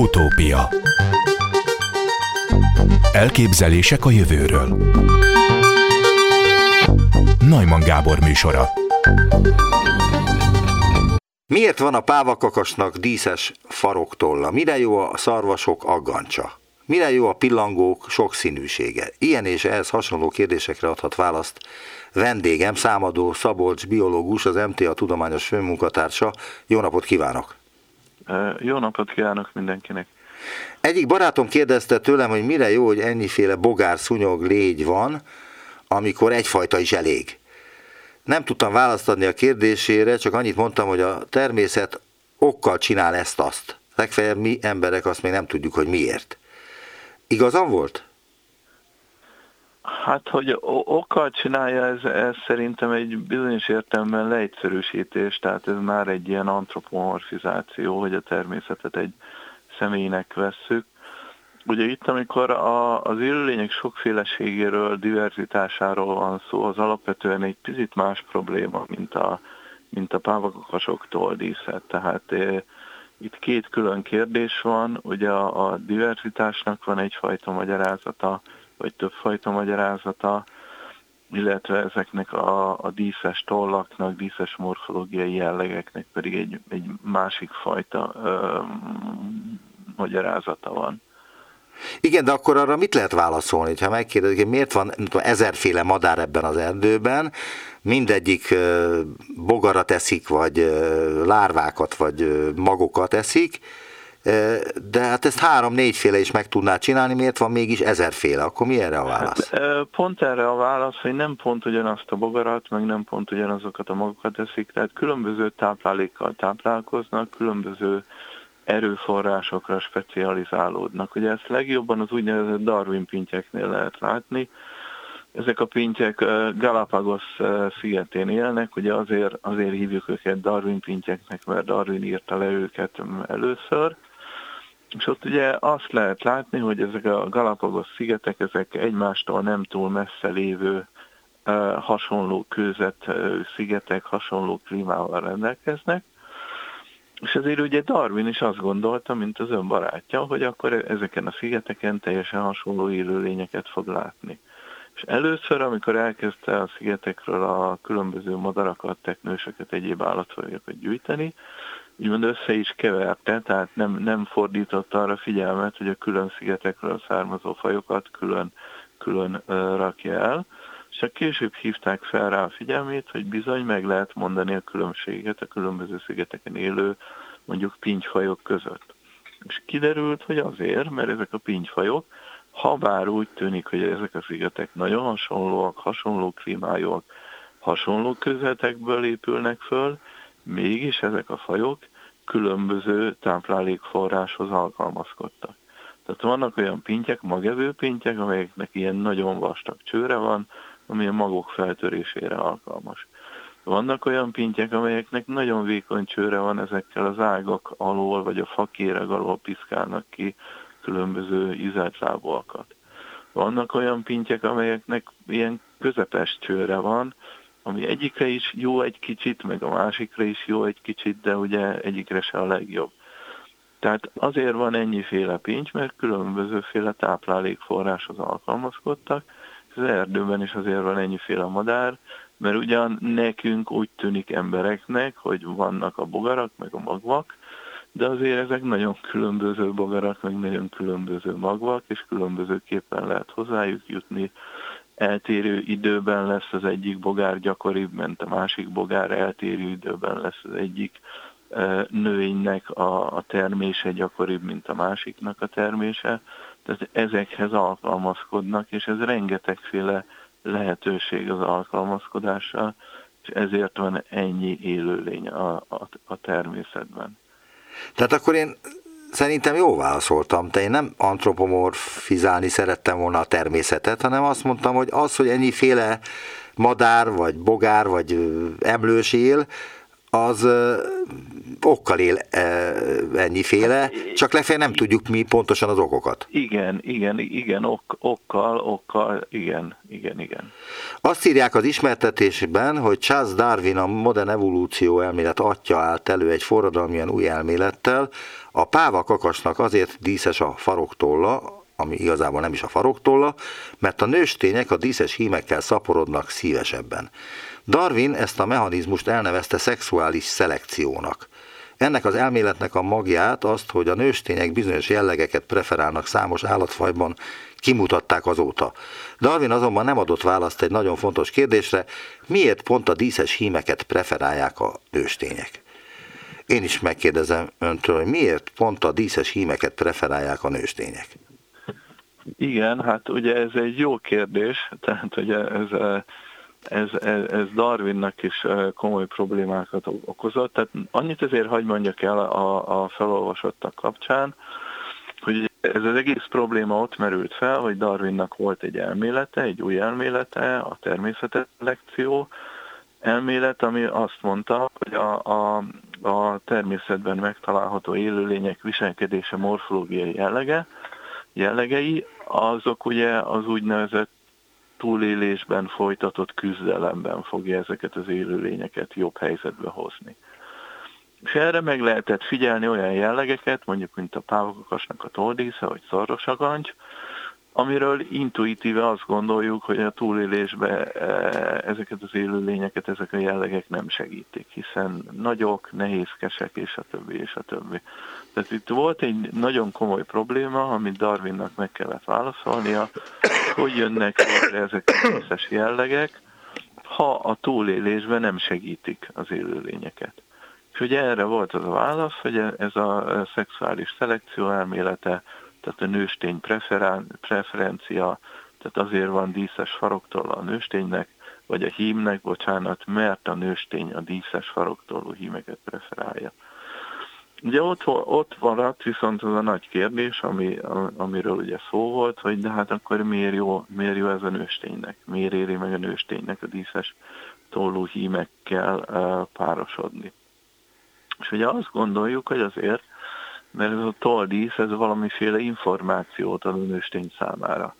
Utópia Elképzelések a jövőről Najman Gábor műsora Miért van a pávakakasnak díszes faroktolla? Mire jó a szarvasok aggancsa? Mire jó a pillangók sokszínűsége? Ilyen és ehhez hasonló kérdésekre adhat választ vendégem, számadó Szabolcs biológus, az MTA tudományos főmunkatársa. Jó napot kívánok! Jó napot kívánok mindenkinek! Egyik barátom kérdezte tőlem, hogy mire jó, hogy ennyiféle bogár, szúnyog, légy van, amikor egyfajta is elég. Nem tudtam választ adni a kérdésére, csak annyit mondtam, hogy a természet okkal csinál ezt-azt. Legfeljebb mi emberek azt még nem tudjuk, hogy miért. Igazam volt? Hát, hogy okkal csinálja, ez, ez szerintem egy bizonyos értelemben leegyszerűsítés, tehát ez már egy ilyen antropomorfizáció, hogy a természetet egy személynek vesszük. Ugye itt, amikor a, az élőlények sokféleségéről, diverzitásáról van szó, az alapvetően egy picit más probléma, mint a, mint a pávakasoktól díszet. Tehát e, itt két külön kérdés van, ugye a, a diverzitásnak van egyfajta magyarázata, vagy többfajta magyarázata, illetve ezeknek a, a díszes tollaknak, díszes morfológiai jellegeknek pedig egy, egy másik fajta ö, magyarázata van. Igen, de akkor arra mit lehet válaszolni, ha megkérdezik, hogy miért van tudom, ezerféle madár ebben az erdőben, mindegyik bogarat eszik, vagy lárvákat, vagy magokat eszik, de hát ezt három-négyféle is meg tudná csinálni, miért van mégis ezerféle? Akkor mi erre a válasz? Hát, pont erre a válasz, hogy nem pont ugyanazt a bogarat, meg nem pont ugyanazokat a magokat eszik, tehát különböző táplálékkal táplálkoznak, különböző erőforrásokra specializálódnak. Ugye ezt legjobban az úgynevezett Darwin pintyeknél lehet látni. Ezek a pintyek Galapagos szigetén élnek, ugye azért, azért hívjuk őket Darwin pintyeknek, mert Darwin írta le őket először. És ott ugye azt lehet látni, hogy ezek a Galapagos szigetek, ezek egymástól nem túl messze lévő hasonló kőzet szigetek, hasonló klímával rendelkeznek, és ezért ugye Darwin is azt gondolta, mint az ön barátja, hogy akkor ezeken a szigeteken teljesen hasonló élőlényeket fog látni. És először, amikor elkezdte a szigetekről a különböző madarakat, teknősöket, egyéb állatfajokat gyűjteni, úgymond össze is keverte, tehát nem, nem fordította arra figyelmet, hogy a külön szigetekről származó fajokat külön, külön rakja el, csak később hívták fel rá a figyelmét, hogy bizony meg lehet mondani a különbséget a különböző szigeteken élő mondjuk pintyfajok között. És kiderült, hogy azért, mert ezek a pintyfajok, ha bár úgy tűnik, hogy ezek a szigetek nagyon hasonlóak, hasonló klímájúak, hasonló közvetekből épülnek föl, mégis ezek a fajok különböző táplálékforráshoz alkalmazkodtak. Tehát vannak olyan pintyek, magevő pintyek, amelyeknek ilyen nagyon vastag csőre van, ami a magok feltörésére alkalmas. Vannak olyan pintyek, amelyeknek nagyon vékony csőre van, ezekkel az ágak alól, vagy a fakéreg alól piszkálnak ki különböző ízeltlábúakat. Vannak olyan pintyek, amelyeknek ilyen közepes csőre van, ami egyikre is jó egy kicsit, meg a másikra is jó egy kicsit, de ugye egyikre se a legjobb. Tehát azért van ennyiféle pincs, mert különbözőféle táplálékforráshoz alkalmazkodtak, az erdőben is azért van ennyiféle madár, mert ugyan nekünk úgy tűnik embereknek, hogy vannak a bogarak, meg a magvak, de azért ezek nagyon különböző bogarak, meg nagyon különböző magvak, és különbözőképpen lehet hozzájuk jutni. Eltérő időben lesz az egyik bogár gyakoribb, mint a másik bogár, eltérő időben lesz az egyik növénynek a, a termése gyakoribb, mint a másiknak a termése. Tehát ezekhez alkalmazkodnak, és ez rengetegféle lehetőség az alkalmazkodásra, és ezért van ennyi élőlény a, a, a természetben. Tehát akkor én szerintem jó válaszoltam, de én nem antropomorfizálni szerettem volna a természetet, hanem azt mondtam, hogy az, hogy ennyiféle madár, vagy bogár, vagy emlős él, az okkal él ennyiféle, csak lefelé nem tudjuk mi pontosan az okokat. Igen, igen, igen, ok, okkal, okkal, igen, igen, igen. Azt írják az ismertetésben, hogy Charles Darwin a modern evolúció elmélet atya állt elő egy forradalmian új elmélettel, a páva kakasnak azért díszes a faroktolla, ami igazából nem is a faroktolla, mert a nőstények a díszes hímekkel szaporodnak szívesebben. Darwin ezt a mechanizmust elnevezte szexuális szelekciónak. Ennek az elméletnek a magját azt, hogy a nőstények bizonyos jellegeket preferálnak számos állatfajban, kimutatták azóta. Darwin azonban nem adott választ egy nagyon fontos kérdésre, miért pont a díszes hímeket preferálják a nőstények. Én is megkérdezem öntől, hogy miért pont a díszes hímeket preferálják a nőstények. Igen, hát ugye ez egy jó kérdés, tehát ugye ez ez, ez, Darwinnak is komoly problémákat okozott. Tehát annyit azért hagy mondjak el a, a felolvasottak kapcsán, hogy ez az egész probléma ott merült fel, hogy Darwinnak volt egy elmélete, egy új elmélete, a természetelekció elmélet, ami azt mondta, hogy a, a, a természetben megtalálható élőlények viselkedése morfológiai jellege, jellegei, azok ugye az úgynevezett túlélésben folytatott küzdelemben fogja ezeket az élőlényeket jobb helyzetbe hozni. És erre meg lehetett figyelni olyan jellegeket, mondjuk mint a pávokakasnak a toldísze, vagy szarrosagancs, amiről intuitíve azt gondoljuk, hogy a túlélésbe e, ezeket az élőlényeket, ezek a jellegek nem segítik, hiszen nagyok, nehézkesek, és a többi, és a többi. Tehát itt volt egy nagyon komoly probléma, amit Darwinnak meg kellett válaszolnia, hogy jönnek létre ezek a összes jellegek, ha a túlélésben nem segítik az élőlényeket. És ugye erre volt az a válasz, hogy ez a szexuális szelekció elmélete, tehát a nőstény preferencia, tehát azért van díszes faroktól a nősténynek, vagy a hímnek, bocsánat, mert a nőstény a díszes faroktól hímeket preferálja. Ugye ott, ott maradt viszont az a nagy kérdés, ami, amiről ugye szó volt, hogy de hát akkor miért jó, miért jó ez a nősténynek? Miért éri meg a nősténynek a díszes tollú hímekkel uh, párosodni? És ugye azt gondoljuk, hogy azért, mert ez a tolldísz, ez valamiféle információt ad a nőstény számára.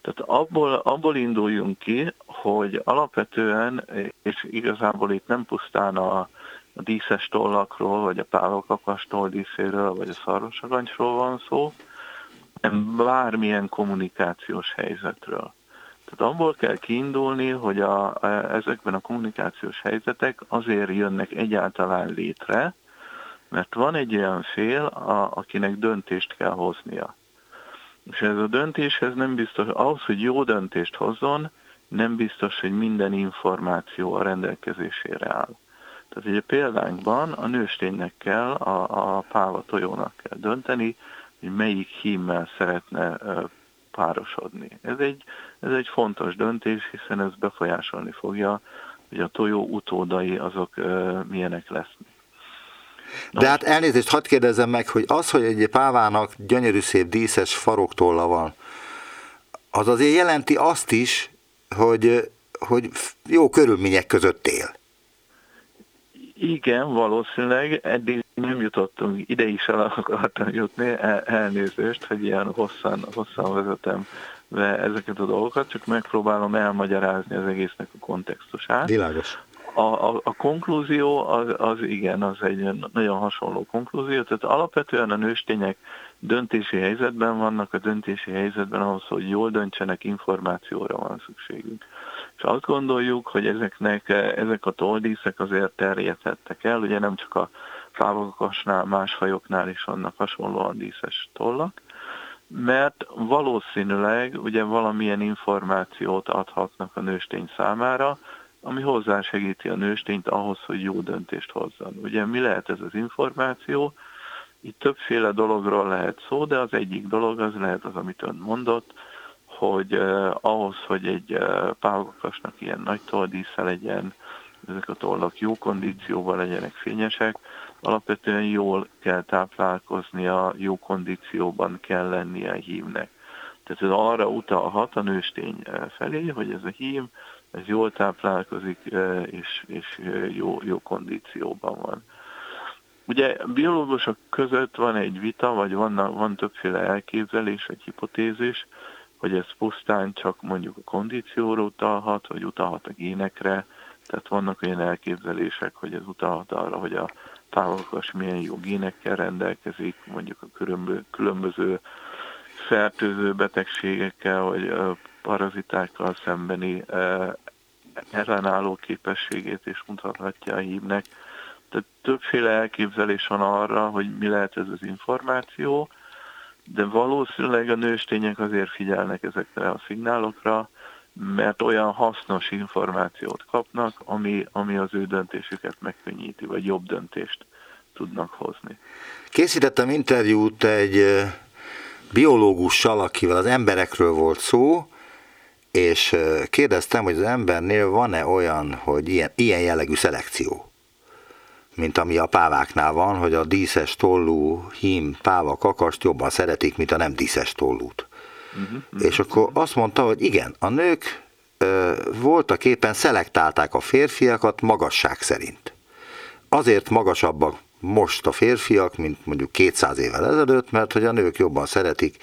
Tehát abból, abból induljunk ki, hogy alapvetően, és igazából itt nem pusztán a, a díszes tollakról, vagy a pálokakakas díszéről, vagy a szarvasagancsról van szó, hanem bármilyen kommunikációs helyzetről. Tehát abból kell kiindulni, hogy a, ezekben a kommunikációs helyzetek azért jönnek egyáltalán létre, mert van egy olyan fél, a, akinek döntést kell hoznia. És ez a döntéshez nem biztos, ahhoz, hogy jó döntést hozzon, nem biztos, hogy minden információ a rendelkezésére áll. Tehát ugye példánkban a nősténynek kell, a, a páva tojónak kell dönteni, hogy melyik hímmel szeretne párosodni. Ez egy, ez egy fontos döntés, hiszen ez befolyásolni fogja, hogy a tojó utódai azok milyenek lesznek. De hát elnézést, hadd kérdezzem meg, hogy az, hogy egy pávának gyönyörű szép díszes faroktolla van, az azért jelenti azt is, hogy, hogy jó körülmények között él. Igen, valószínűleg eddig nem jutottunk, ide is el akartam jutni, el, elnézést, hogy ilyen hosszan, hosszan vezetem be ezeket a dolgokat, csak megpróbálom elmagyarázni az egésznek a kontextusát. Világos. A, a, a konklúzió az, az igen, az egy nagyon hasonló konklúzió, tehát alapvetően a nőstények döntési helyzetben vannak, a döntési helyzetben ahhoz, hogy jól döntsenek, információra van szükségünk. És azt gondoljuk, hogy ezeknek, ezek a toldíszek azért terjedhettek el, ugye nem csak a fávokasnál, más fajoknál is vannak hasonlóan díszes tollak, mert valószínűleg ugye valamilyen információt adhatnak a nőstény számára, ami hozzásegíti a nőstényt ahhoz, hogy jó döntést hozzon. Ugye mi lehet ez az információ? Itt többféle dologról lehet szó, de az egyik dolog az lehet az, amit ön mondott, hogy eh, ahhoz, hogy egy eh, pálkakasnak ilyen nagy toldísze legyen, ezek a tollak jó kondícióban legyenek fényesek, alapvetően jól kell táplálkoznia, jó kondícióban kell lennie a hímnek. Tehát ez arra utalhat a nőstény felé, hogy ez a hím ez jól táplálkozik, és, és jó, jó kondícióban van. Ugye biológusok között van egy vita, vagy van, van többféle elképzelés, egy hipotézis, hogy ez pusztán csak mondjuk a kondícióra utalhat, vagy utalhat a génekre, tehát vannak olyan elképzelések, hogy ez utalhat arra, hogy a távolakas milyen jó génekkel rendelkezik, mondjuk a különböző fertőző betegségekkel, vagy parazitákkal szembeni ellenálló képességét is mutathatja a hívnek. Tehát többféle elképzelés van arra, hogy mi lehet ez az információ, de valószínűleg a nőstények azért figyelnek ezekre a szignálokra, mert olyan hasznos információt kapnak, ami, ami az ő döntésüket megkönnyíti, vagy jobb döntést tudnak hozni. Készítettem interjút egy biológussal, akivel az emberekről volt szó, és kérdeztem, hogy az embernél van-e olyan, hogy ilyen, ilyen jellegű szelekció, mint ami a páváknál van, hogy a díszes tollú hím páva kakast jobban szeretik, mint a nem díszes tollút. Uh-huh, és akkor azt mondta, hogy igen, a nők ö, voltak éppen szelektálták a férfiakat magasság szerint. Azért magasabbak most a férfiak, mint mondjuk 200 évvel ezelőtt, mert hogy a nők jobban szeretik,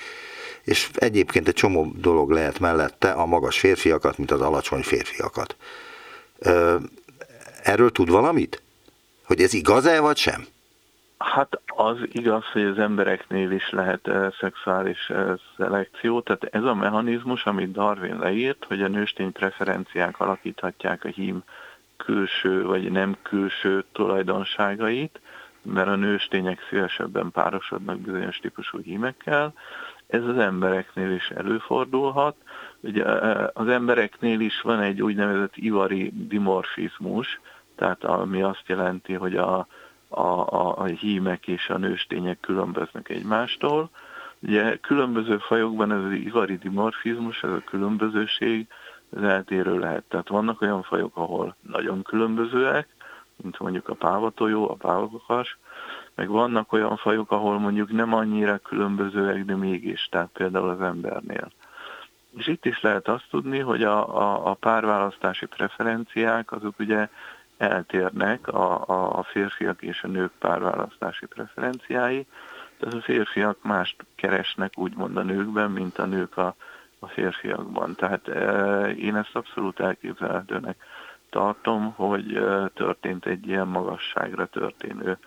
és egyébként egy csomó dolog lehet mellette a magas férfiakat, mint az alacsony férfiakat. Ö, erről tud valamit? Hogy ez igaz-e, vagy sem? Hát az igaz, hogy az embereknél is lehet uh, szexuális uh, szelekció, tehát ez a mechanizmus, amit Darwin leírt, hogy a nőstény preferenciák alakíthatják a hím külső vagy nem külső tulajdonságait, mert a nőstények szívesebben párosodnak bizonyos típusú hímekkel, ez az embereknél is előfordulhat. Ugye az embereknél is van egy úgynevezett ivari dimorfizmus, tehát ami azt jelenti, hogy a, a, a, a hímek és a nőstények különböznek egymástól. Ugye különböző fajokban ez az ivari dimorfizmus, ez a különbözőség, ez eltérő lehet. Tehát vannak olyan fajok, ahol nagyon különbözőek, mint mondjuk a pávatojó, a pávakas, meg vannak olyan fajok, ahol mondjuk nem annyira különbözőek, de mégis, tehát például az embernél. És itt is lehet azt tudni, hogy a, a, a párválasztási preferenciák azok ugye eltérnek a, a, a férfiak és a nők párválasztási preferenciái. Tehát a férfiak mást keresnek úgymond a nőkben, mint a nők a, a férfiakban. Tehát e, én ezt abszolút elképzelhetőnek tartom, hogy e, történt egy ilyen magasságra történő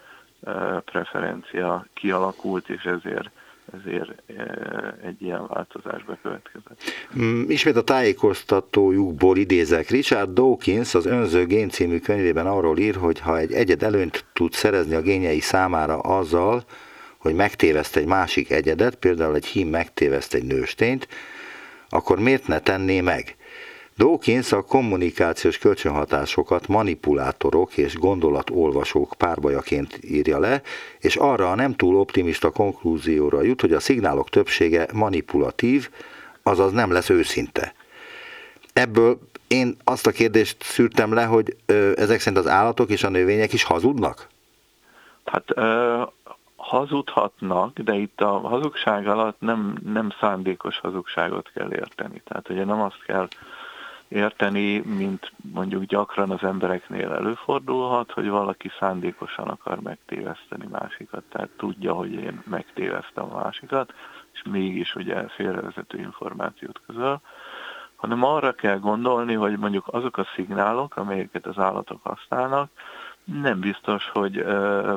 preferencia kialakult, és ezért ezért egy ilyen változás bekövetkezett. Mm, ismét a tájékoztatójukból idézek. Richard Dawkins az Önző Gén című könyvében arról ír, hogy ha egy egyed előnyt tud szerezni a génjei számára azzal, hogy megtéveszt egy másik egyedet, például egy hím megtéveszt egy nőstényt, akkor miért ne tenné meg? Dawkins a kommunikációs kölcsönhatásokat manipulátorok és gondolatolvasók párbajaként írja le, és arra a nem túl optimista konklúzióra jut, hogy a szignálok többsége manipulatív, azaz nem lesz őszinte. Ebből én azt a kérdést szűrtem le, hogy ö, ezek szerint az állatok és a növények is hazudnak? Hát ö, hazudhatnak, de itt a hazugság alatt nem, nem szándékos hazugságot kell érteni. Tehát ugye nem azt kell érteni, mint mondjuk gyakran az embereknél előfordulhat, hogy valaki szándékosan akar megtéveszteni másikat, tehát tudja, hogy én megtévesztem a másikat, és mégis ugye félrevezető információt közöl, hanem arra kell gondolni, hogy mondjuk azok a szignálok, amelyeket az állatok használnak, nem biztos, hogy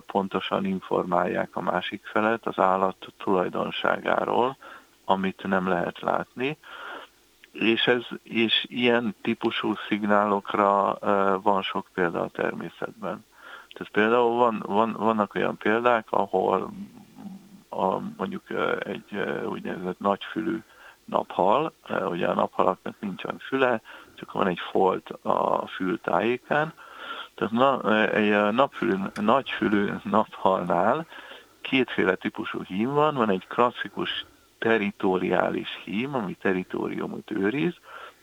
pontosan informálják a másik felet az állat tulajdonságáról, amit nem lehet látni, és, ez, és ilyen típusú szignálokra van sok példa a természetben. Tehát például van, van, vannak olyan példák, ahol a, mondjuk egy úgynevezett nagyfülű naphal, ugye a naphalaknak nincsen füle, csak van egy folt a fül tájékán, tehát na, egy napfülű, nagyfülű naphalnál kétféle típusú hím van, van egy klasszikus teritoriális hím, ami teritoriumot őriz,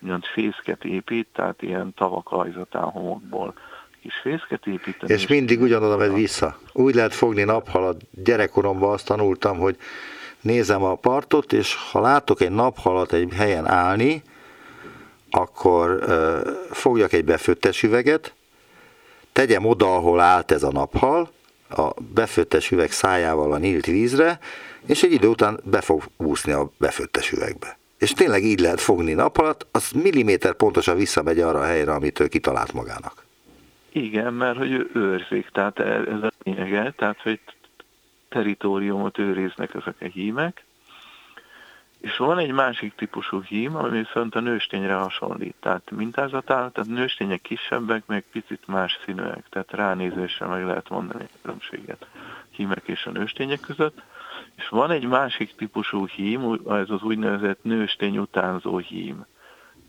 olyan fészket épít, tehát ilyen tavak ajzatán homokból kis fészket épít. És mindig ugyanoda megy vissza. Úgy lehet fogni naphalat. Gyerekkoromban azt tanultam, hogy nézem a partot, és ha látok egy naphalat egy helyen állni, akkor ö, fogjak egy befőttes üveget, tegyem oda, ahol állt ez a naphal, a befőttes üveg szájával a nyílt vízre, és egy idő után be fog úszni a befőttes üvegbe. És tényleg így lehet fogni nap alatt, az milliméter pontosan visszamegy arra a helyre, amit ő kitalált magának. Igen, mert hogy ő őrzik, tehát ez a lényege, tehát hogy teritoriumot őriznek ezek a hímek, és van egy másik típusú hím, ami viszont a nőstényre hasonlít. Tehát mintázatál, tehát nőstények kisebbek, meg picit más színűek, tehát ránézésre meg lehet mondani a különbséget hímek és a nőstények között. És van egy másik típusú hím, ez az úgynevezett nőstény utánzó hím,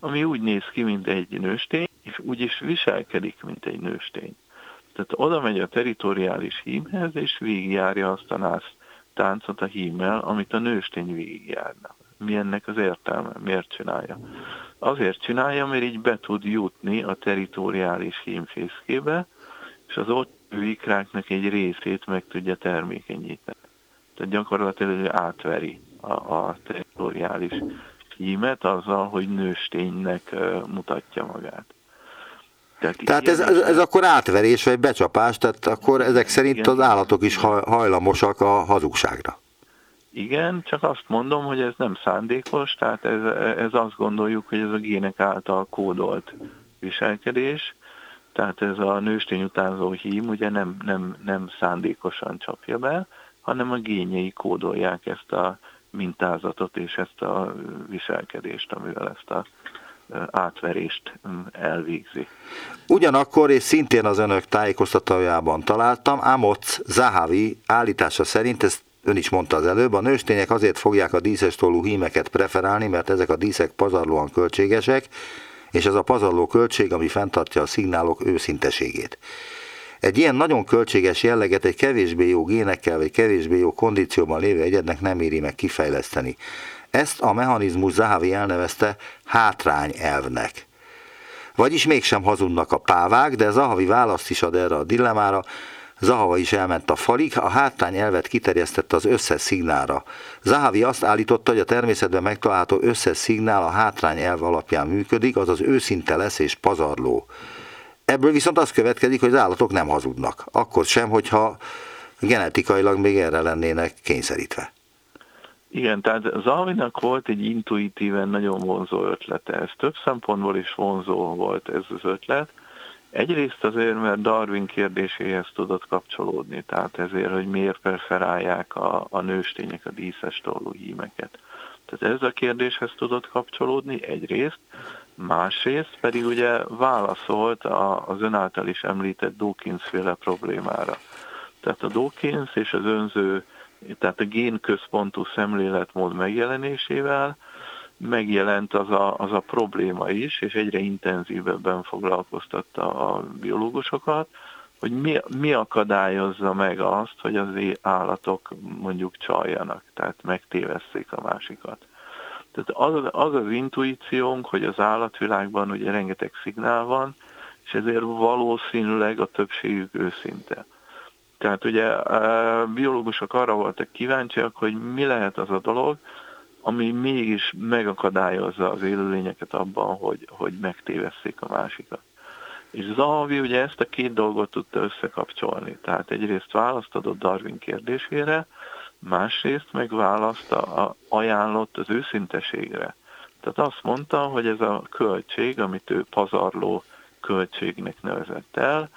ami úgy néz ki, mint egy nőstény, és úgy is viselkedik, mint egy nőstény. Tehát oda megy a teritoriális hímhez, és végigjárja azt a nász táncot a hímmel, amit a nőstény végigjárna. Mi ennek az értelme? Miért csinálja? Azért csinálja, mert így be tud jutni a teritoriális hímfészkébe, és az ott ikráknak egy részét meg tudja termékenyíteni. Tehát gyakorlatilag átveri a, a teritoriális hímet azzal, hogy nősténynek mutatja magát. Tehát, tehát ez, ez, ez akkor átverés vagy becsapás, tehát akkor ezek szerint igen, az állatok is hajlamosak a hazugságra. Igen, csak azt mondom, hogy ez nem szándékos, tehát ez, ez azt gondoljuk, hogy ez a gének által kódolt viselkedés, tehát ez a nőstény utánzó hím ugye nem, nem, nem szándékosan csapja be, hanem a gényei kódolják ezt a mintázatot és ezt a viselkedést, amivel ezt a átverést elvégzi. Ugyanakkor, és szintén az önök tájékoztatójában találtam, Amoc Zahavi állítása szerint, ezt ön is mondta az előbb, a nőstények azért fogják a díszes tollú hímeket preferálni, mert ezek a díszek pazarlóan költségesek, és ez a pazarló költség, ami fenntartja a szignálok őszinteségét. Egy ilyen nagyon költséges jelleget egy kevésbé jó génekkel vagy kevésbé jó kondícióban lévő egyednek nem éri meg kifejleszteni. Ezt a mechanizmus Zahavi elnevezte hátrány elvnek. Vagyis mégsem hazudnak a pávák, de Zahavi választ is ad erre a dilemmára, Zahava is elment a falig, a hátrány elvet kiterjesztette az összes szignálra. Zahavi azt állította, hogy a természetben megtalálható összes szignál a hátrány elv alapján működik, azaz őszinte lesz és pazarló. Ebből viszont az következik, hogy az állatok nem hazudnak. Akkor sem, hogyha genetikailag még erre lennének kényszerítve. Igen, tehát Zalvinak volt egy intuitíven nagyon vonzó ötlete. Ez több szempontból is vonzó volt ez az ötlet. Egyrészt azért, mert Darwin kérdéséhez tudott kapcsolódni, tehát ezért, hogy miért preferálják a, a nőstények a díszes tollú hímeket. Tehát ez a kérdéshez tudott kapcsolódni egyrészt, másrészt pedig ugye válaszolt az ön által is említett Dawkins-féle problémára. Tehát a Dawkins és az önző, tehát a génközpontú szemléletmód megjelenésével megjelent az a, az a probléma is, és egyre intenzívebben foglalkoztatta a biológusokat, hogy mi, mi akadályozza meg azt, hogy az állatok mondjuk csaljanak, tehát megtévesszék a másikat. Tehát az, az az intuíciónk, hogy az állatvilágban ugye rengeteg szignál van, és ezért valószínűleg a többségük őszinte. Tehát ugye a biológusok arra voltak kíváncsiak, hogy mi lehet az a dolog, ami mégis megakadályozza az élőlényeket abban, hogy, hogy megtévesszék a másikat. És Zahavi ugye ezt a két dolgot tudta összekapcsolni. Tehát egyrészt választ adott Darwin kérdésére, másrészt meg választ a, ajánlott az őszinteségre. Tehát azt mondta, hogy ez a költség, amit ő pazarló költségnek nevezett el,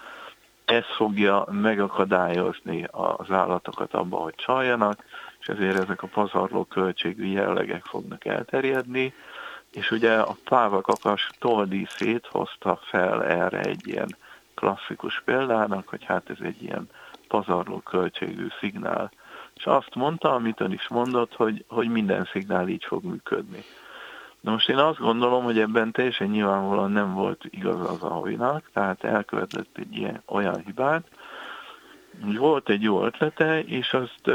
ez fogja megakadályozni az állatokat abban, hogy csaljanak, és ezért ezek a pazarló költségű jellegek fognak elterjedni, és ugye a pávakakas toldíszét hozta fel erre egy ilyen klasszikus példának, hogy hát ez egy ilyen pazarló költségű szignál. És azt mondta, amit ön is mondott, hogy, hogy minden szignál így fog működni. Na most én azt gondolom, hogy ebben teljesen nyilvánvalóan nem volt igaz az Ahoynak, tehát elkövetett egy ilyen olyan hibát, hogy volt egy jó ötlete, és azt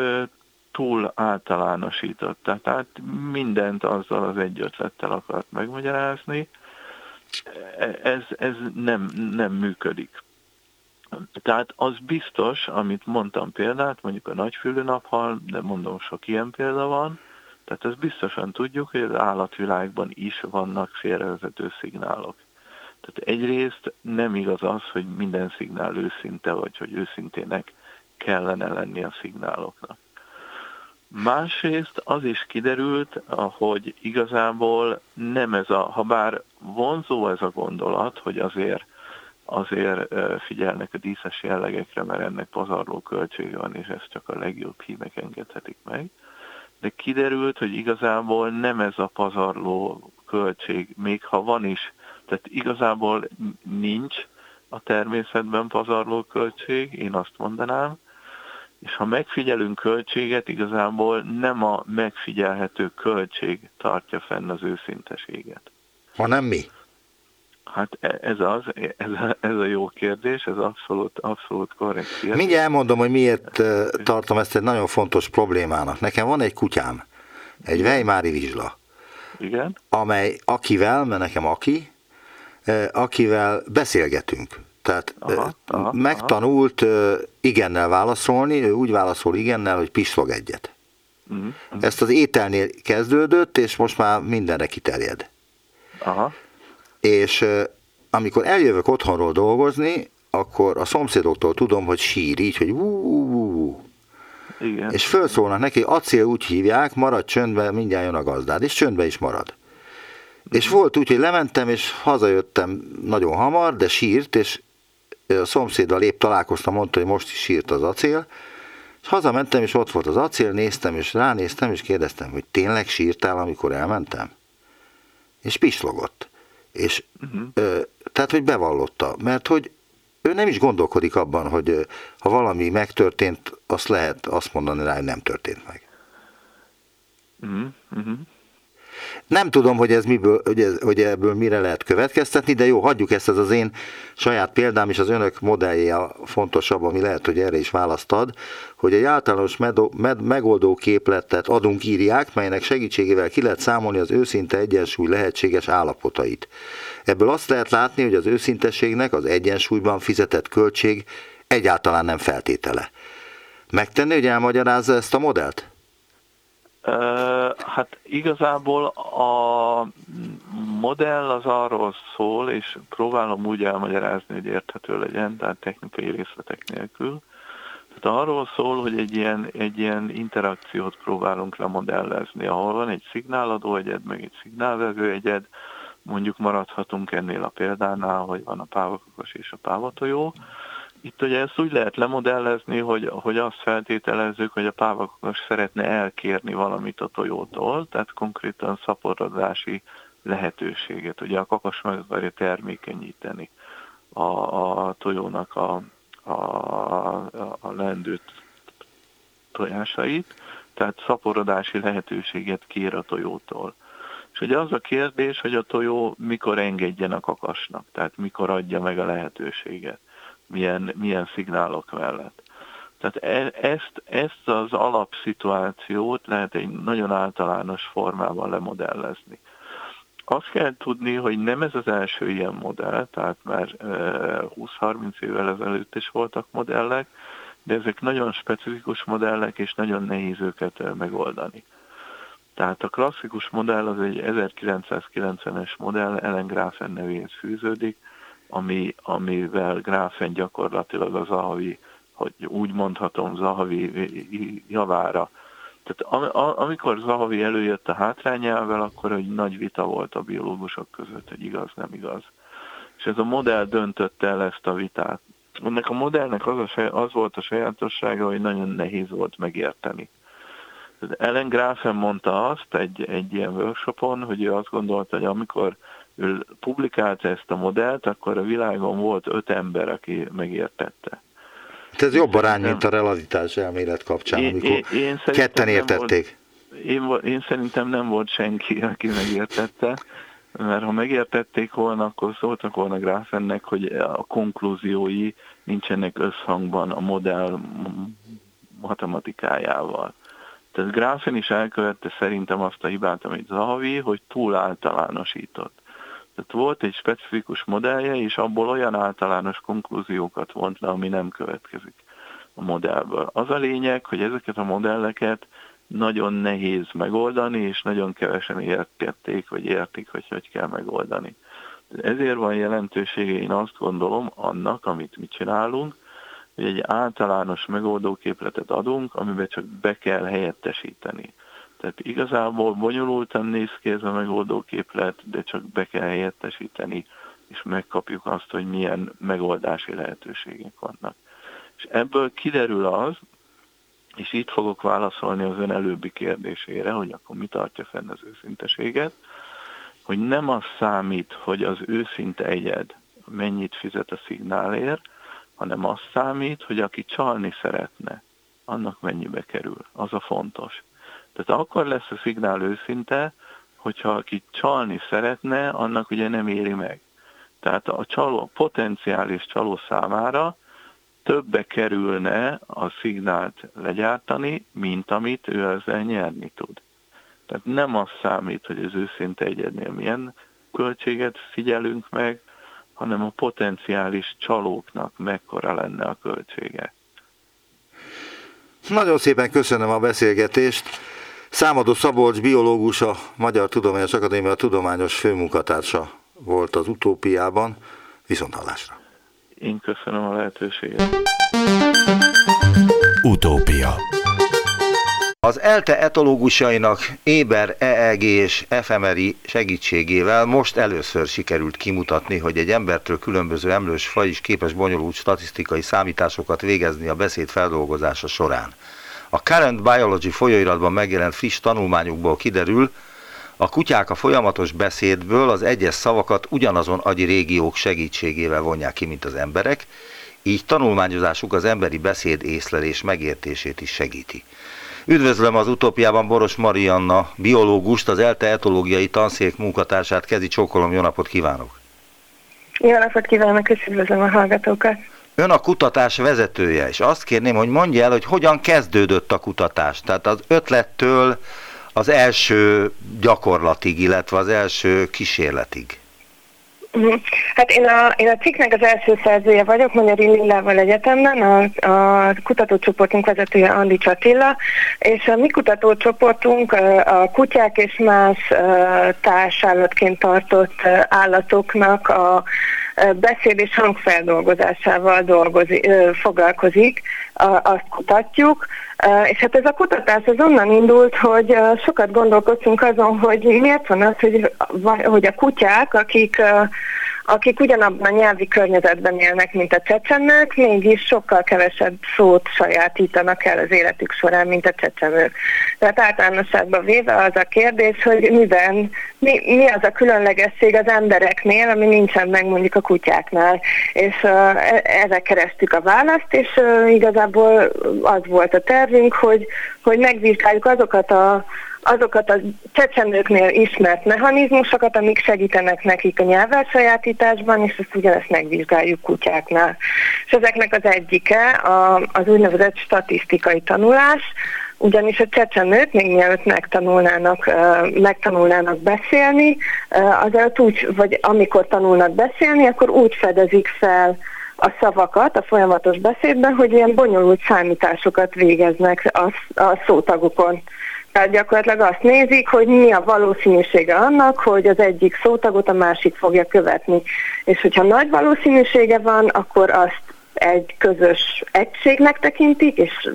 túl általánosította. Tehát mindent azzal az egy ötlettel akart megmagyarázni. Ez, ez nem, nem működik. Tehát az biztos, amit mondtam példát, mondjuk a nagyfülű naphal, de mondom, sok ilyen példa van, Tehát ezt biztosan tudjuk, hogy az állatvilágban is vannak félrevezető szignálok. Tehát egyrészt nem igaz az, hogy minden szignál őszinte, vagy hogy őszintének kellene lenni a szignáloknak. Másrészt az is kiderült, hogy igazából nem ez a, ha bár vonzó ez a gondolat, hogy azért azért figyelnek a díszes jellegekre, mert ennek pazarló költsége van, és ezt csak a legjobb hímek engedhetik meg. De kiderült, hogy igazából nem ez a pazarló költség, még ha van is, tehát igazából nincs a természetben pazarló költség, én azt mondanám, és ha megfigyelünk költséget, igazából nem a megfigyelhető költség tartja fenn az őszinteséget. Hanem mi? Hát e, ez az, ez a, ez a jó kérdés, ez abszolút, abszolút korrekt kérdés. Mindjárt elmondom, hogy miért tartom ezt egy nagyon fontos problémának. Nekem van egy kutyám, egy Weimári vizsla. Igen. Amely akivel, mert nekem aki, akivel beszélgetünk. Tehát aha, aha, megtanult aha. igennel válaszolni, ő úgy válaszol igennel, hogy pislog egyet. Uh-huh. Ezt az ételnél kezdődött, és most már mindenre kiterjed. Aha és amikor eljövök otthonról dolgozni, akkor a szomszédoktól tudom, hogy sír így, hogy ú, Igen. És felszólnak neki, acél úgy hívják, marad csöndbe, mindjárt jön a gazdád, és csöndbe is marad. És volt úgy, hogy lementem, és hazajöttem nagyon hamar, de sírt, és a szomszéddal épp találkoztam, mondta, hogy most is sírt az acél, és hazamentem, és ott volt az acél, néztem, és ránéztem, és kérdeztem, hogy tényleg sírtál, amikor elmentem? És pislogott. És uh-huh. ö, tehát, hogy bevallotta, mert hogy ő nem is gondolkodik abban, hogy ha valami megtörtént, azt lehet azt mondani rá, hogy nem történt meg. Uh-huh. Nem tudom, hogy, ez miből, hogy, ez, hogy ebből mire lehet következtetni, de jó, hagyjuk ezt, ez az én saját példám, és az önök modellje a fontosabb, ami lehet, hogy erre is választad, hogy egy általános med- med- megoldó képletet adunk írják, melynek segítségével ki lehet számolni az őszinte egyensúly lehetséges állapotait. Ebből azt lehet látni, hogy az őszintességnek az egyensúlyban fizetett költség egyáltalán nem feltétele. Megtenni, hogy elmagyarázza ezt a modellt? Hát igazából a modell az arról szól, és próbálom úgy elmagyarázni, hogy érthető legyen, tehát technikai részletek nélkül. Tehát arról szól, hogy egy ilyen, egy ilyen interakciót próbálunk lemodellezni, ahol van egy szignáladó egyed, meg egy szignálvevő egyed, mondjuk maradhatunk ennél a példánál, hogy van a pávakakos és a pávatojó, itt ugye ezt úgy lehet lemodellezni, hogy, hogy azt feltételezzük, hogy a pávakos szeretne elkérni valamit a tojótól, tehát konkrétan szaporodási lehetőséget. Ugye a kakas meg akarja termékenyíteni a, a tojónak a, a, a lendőt tojásait, tehát szaporodási lehetőséget kér a tojótól. És ugye az a kérdés, hogy a tojó mikor engedjen a kakasnak, tehát mikor adja meg a lehetőséget milyen, milyen szignálok mellett. Tehát e, ezt, ezt az alapszituációt lehet egy nagyon általános formában lemodellezni. Azt kell tudni, hogy nem ez az első ilyen modell, tehát már 20-30 évvel ezelőtt is voltak modellek, de ezek nagyon specifikus modellek, és nagyon nehéz őket megoldani. Tehát a klasszikus modell az egy 1990-es modell, Ellen Grafen nevéhez fűződik, ami, amivel Gráfen gyakorlatilag az Zahavi, hogy úgy mondhatom, Zahavi javára. Tehát am, amikor Zahavi előjött a hátrányával, akkor egy nagy vita volt a biológusok között, hogy igaz, nem igaz. És ez a modell döntötte el ezt a vitát. Ennek a modellnek az, a, az volt a sajátossága, hogy nagyon nehéz volt megérteni. Ellen Grafen mondta azt egy, egy ilyen workshopon, hogy ő azt gondolta, hogy amikor ő publikálta ezt a modellt, akkor a világon volt öt ember, aki megértette. Ez jobb arány, mint a relativitás elmélet kapcsán, én, amikor én, én ketten értették. Volt, én, én szerintem nem volt senki, aki megértette, mert ha megértették volna, akkor szóltak volna Grafennek, hogy a konklúziói nincsenek összhangban a modell matematikájával. Tehát Grafen is elkövette szerintem azt a hibát, amit Zahavi, hogy túl általánosított. Tehát volt egy specifikus modellje, és abból olyan általános konklúziókat vont le, ami nem következik a modellből. Az a lényeg, hogy ezeket a modelleket nagyon nehéz megoldani, és nagyon kevesen értették, vagy értik, hogy hogy kell megoldani. Ezért van jelentősége, én azt gondolom, annak, amit mi csinálunk, hogy egy általános megoldóképletet adunk, amiben csak be kell helyettesíteni. Tehát igazából bonyolultan néz ki ez a megoldóképlet, de csak be kell helyettesíteni, és megkapjuk azt, hogy milyen megoldási lehetőségek vannak. És ebből kiderül az, és itt fogok válaszolni az ön előbbi kérdésére, hogy akkor mi tartja fenn az őszinteséget, hogy nem az számít, hogy az őszinte egyed mennyit fizet a szignálért, hanem az számít, hogy aki csalni szeretne, annak mennyibe kerül. Az a fontos. Tehát akkor lesz a szignál őszinte, hogyha aki csalni szeretne, annak ugye nem éri meg. Tehát a csaló, potenciális csaló számára többe kerülne a szignált legyártani, mint amit ő ezzel nyerni tud. Tehát nem az számít, hogy az őszinte egyednél milyen költséget figyelünk meg, hanem a potenciális csalóknak mekkora lenne a költsége. Nagyon szépen köszönöm a beszélgetést. Számadó Szabolcs biológus, a Magyar Tudományos Akadémia tudományos főmunkatársa volt az utópiában. Viszont hallásra! Én köszönöm a lehetőséget. Utópia az ELTE etológusainak Éber, EEG és FMRI segítségével most először sikerült kimutatni, hogy egy embertől különböző emlős faj is képes bonyolult statisztikai számításokat végezni a beszéd feldolgozása során. A Current Biology folyóiratban megjelent friss tanulmányukból kiderül, a kutyák a folyamatos beszédből az egyes szavakat ugyanazon agyi régiók segítségével vonják ki, mint az emberek, így tanulmányozásuk az emberi beszéd észlelés megértését is segíti. Üdvözlöm az utópiában Boros Marianna, biológust, az ELTE etológiai tanszék munkatársát. Kezi csókolom, jó napot kívánok! Jó napot kívánok, és üdvözlöm a hallgatókat! Ön a kutatás vezetője, és azt kérném, hogy mondja el, hogy hogyan kezdődött a kutatás. Tehát az ötlettől az első gyakorlatig, illetve az első kísérletig. Mhm. Hát én a, én a cikknek az első szerzője vagyok, Magyar Lillával Egyetemben, a, a kutatócsoportunk vezetője Andi Csatilla, és a mi kutatócsoportunk a kutyák és más társállatként tartott állatoknak a beszéd és hangfeldolgozásával dolgozik, foglalkozik, azt kutatjuk, és hát ez a kutatás az onnan indult, hogy sokat gondolkoztunk azon, hogy miért van az, hogy, hogy a kutyák, akik akik ugyanabban a nyelvi környezetben élnek, mint a csecsemők, mégis sokkal kevesebb szót sajátítanak el az életük során, mint a csecsemők. Tehát általánosságban véve az a kérdés, hogy miben, mi, mi az a különlegesség az embereknél, ami nincsen meg mondjuk a kutyáknál. És uh, ezek keresztük a választ, és uh, igazából az volt a tervünk, hogy, hogy megvizsgáljuk azokat a azokat a csecsemőknél ismert mechanizmusokat, amik segítenek nekik a nyelvelsajátításban, és ezt ugyanezt megvizsgáljuk kutyáknál. És ezeknek az egyike a, az úgynevezett statisztikai tanulás, ugyanis a csecsemők még mielőtt megtanulnának, megtanulnának beszélni, azért úgy, vagy amikor tanulnak beszélni, akkor úgy fedezik fel a szavakat a folyamatos beszédben, hogy ilyen bonyolult számításokat végeznek a, a szótagokon. Tehát gyakorlatilag azt nézik, hogy mi a valószínűsége annak, hogy az egyik szótagot a másik fogja követni. És hogyha nagy valószínűsége van, akkor azt egy közös egységnek tekintik, és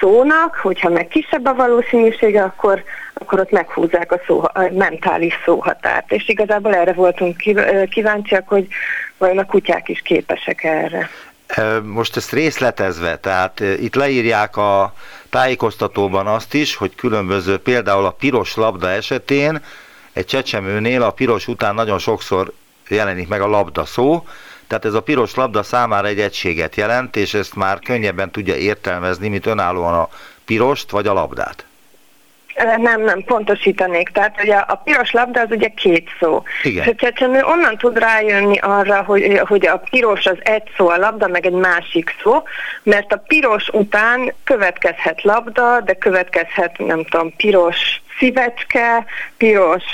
szónak, hogyha meg kisebb a valószínűsége, akkor, akkor ott meghúzzák a, szó, a mentális szóhatárt. És igazából erre voltunk kíváncsiak, hogy vajon a kutyák is képesek erre. Most ezt részletezve, tehát itt leírják a tájékoztatóban azt is, hogy különböző, például a piros labda esetén egy csecsemőnél a piros után nagyon sokszor jelenik meg a labda szó, tehát ez a piros labda számára egy egységet jelent, és ezt már könnyebben tudja értelmezni, mint önállóan a pirost vagy a labdát. Nem, nem, pontosítanék. Tehát ugye a piros labda az ugye két szó. Igen. És a csecsemő onnan tud rájönni arra, hogy, hogy a piros az egy szó, a labda meg egy másik szó, mert a piros után következhet labda, de következhet, nem tudom, piros szívecske, piros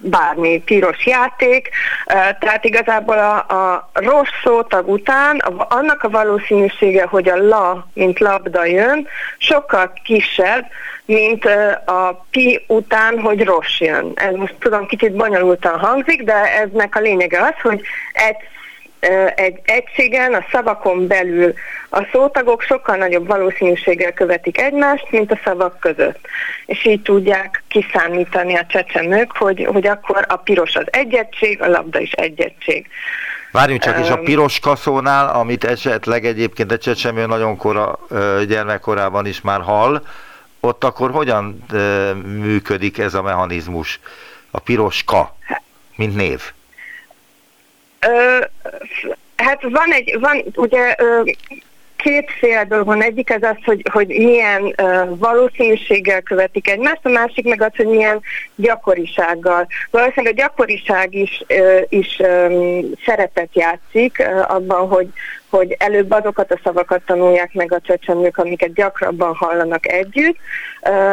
bármi, piros játék, tehát igazából a, a rossz szótag után annak a valószínűsége, hogy a la, mint labda jön, sokkal kisebb, mint a pi után, hogy rossz jön. Ez most tudom, kicsit bonyolultan hangzik, de eznek a lényege az, hogy egy egy egységen, a szavakon belül a szótagok sokkal nagyobb valószínűséggel követik egymást, mint a szavak között. És így tudják kiszámítani a csecsemők, hogy, hogy akkor a piros az egy egység, a labda is egy egység. Várjunk csak, és a piros kaszónál, amit esetleg egyébként a csecsemő nagyon kora gyermekkorában is már hall, ott akkor hogyan működik ez a mechanizmus? A piros ka, mint név. Ö, hát van egy, van ugye ö, kétféle dolog van. Egyik az az, hogy, hogy milyen uh, valószínűséggel követik egymást, a másik meg az, hogy milyen gyakorisággal. Valószínűleg a gyakoriság is, is um, szerepet játszik abban, hogy, hogy előbb azokat a szavakat tanulják meg a csecsemők, amiket gyakrabban hallanak együtt,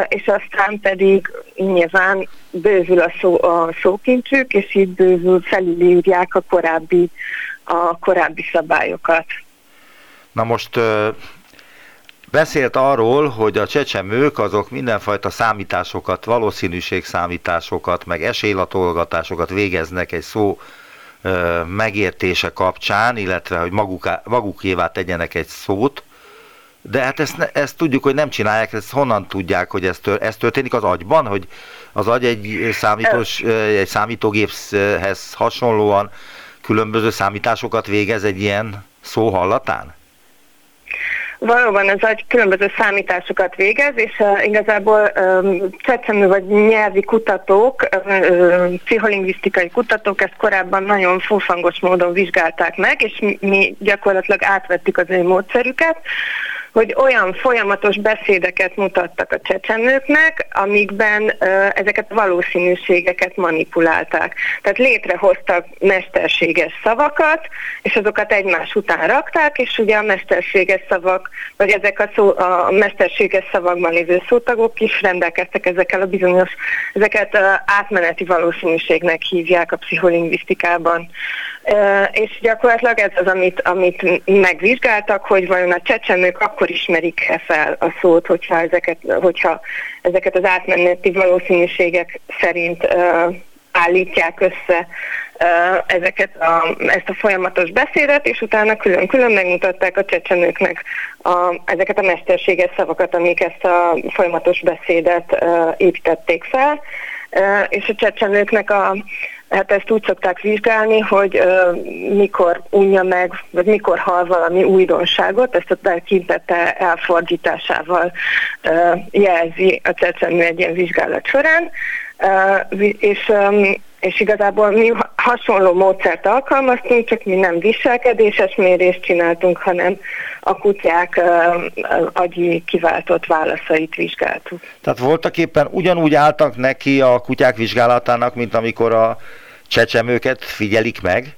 és aztán pedig nyilván bővül a, szó, a szókincsük, és így bővül, felülírják a korábbi, a korábbi szabályokat. Na most beszélt arról, hogy a csecsemők azok mindenfajta számításokat, valószínűségszámításokat, meg esélylatolgatásokat végeznek egy szó megértése kapcsán, illetve hogy maguk, magukévá tegyenek egy szót, de hát ezt, ezt tudjuk, hogy nem csinálják, ezt honnan tudják, hogy ez, tör, ez történik az agyban, hogy az agy egy, számítós, egy számítógéphez hasonlóan különböző számításokat végez egy ilyen szó hallatán? Valóban az agy különböző számításokat végez, és uh, igazából um, csecsemő vagy nyelvi kutatók, uh, pszicholingvisztikai kutatók ezt korábban nagyon fúfangos módon vizsgálták meg, és mi, mi gyakorlatilag átvettük az ő módszerüket, hogy olyan folyamatos beszédeket mutattak a csecsemőknek, amikben ezeket a valószínűségeket manipulálták. Tehát létrehoztak mesterséges szavakat, és azokat egymás után rakták, és ugye a mesterséges szavak, vagy ezek a, szó, a mesterséges szavakban lévő szótagok is rendelkeztek ezekkel a bizonyos, ezeket átmeneti valószínűségnek hívják a pszicholingvisztikában. És gyakorlatilag ez az, amit, amit megvizsgáltak, hogy vajon a csecsemők akkor ismerik-e fel a szót, hogyha ezeket, hogyha ezeket az átmeneti valószínűségek szerint uh, állítják össze uh, ezeket a, ezt a folyamatos beszédet, és utána külön-külön megmutatták a csecsemőknek a, ezeket a mesterséges szavakat, amik ezt a folyamatos beszédet uh, építették fel, uh, és a csecsemőknek a Hát ezt úgy szokták vizsgálni, hogy uh, mikor unja meg, vagy mikor hal valami újdonságot, ezt a tekintete elfordításával uh, jelzi a csecsemő egy ilyen vizsgálat során, uh, és, um, és igazából mi hasonló módszert alkalmaztunk, csak mi nem viselkedéses mérést csináltunk, hanem a kutyák agyi kiváltott válaszait vizsgáltuk. Tehát voltak éppen ugyanúgy álltak neki a kutyák vizsgálatának, mint amikor a csecsemőket figyelik meg?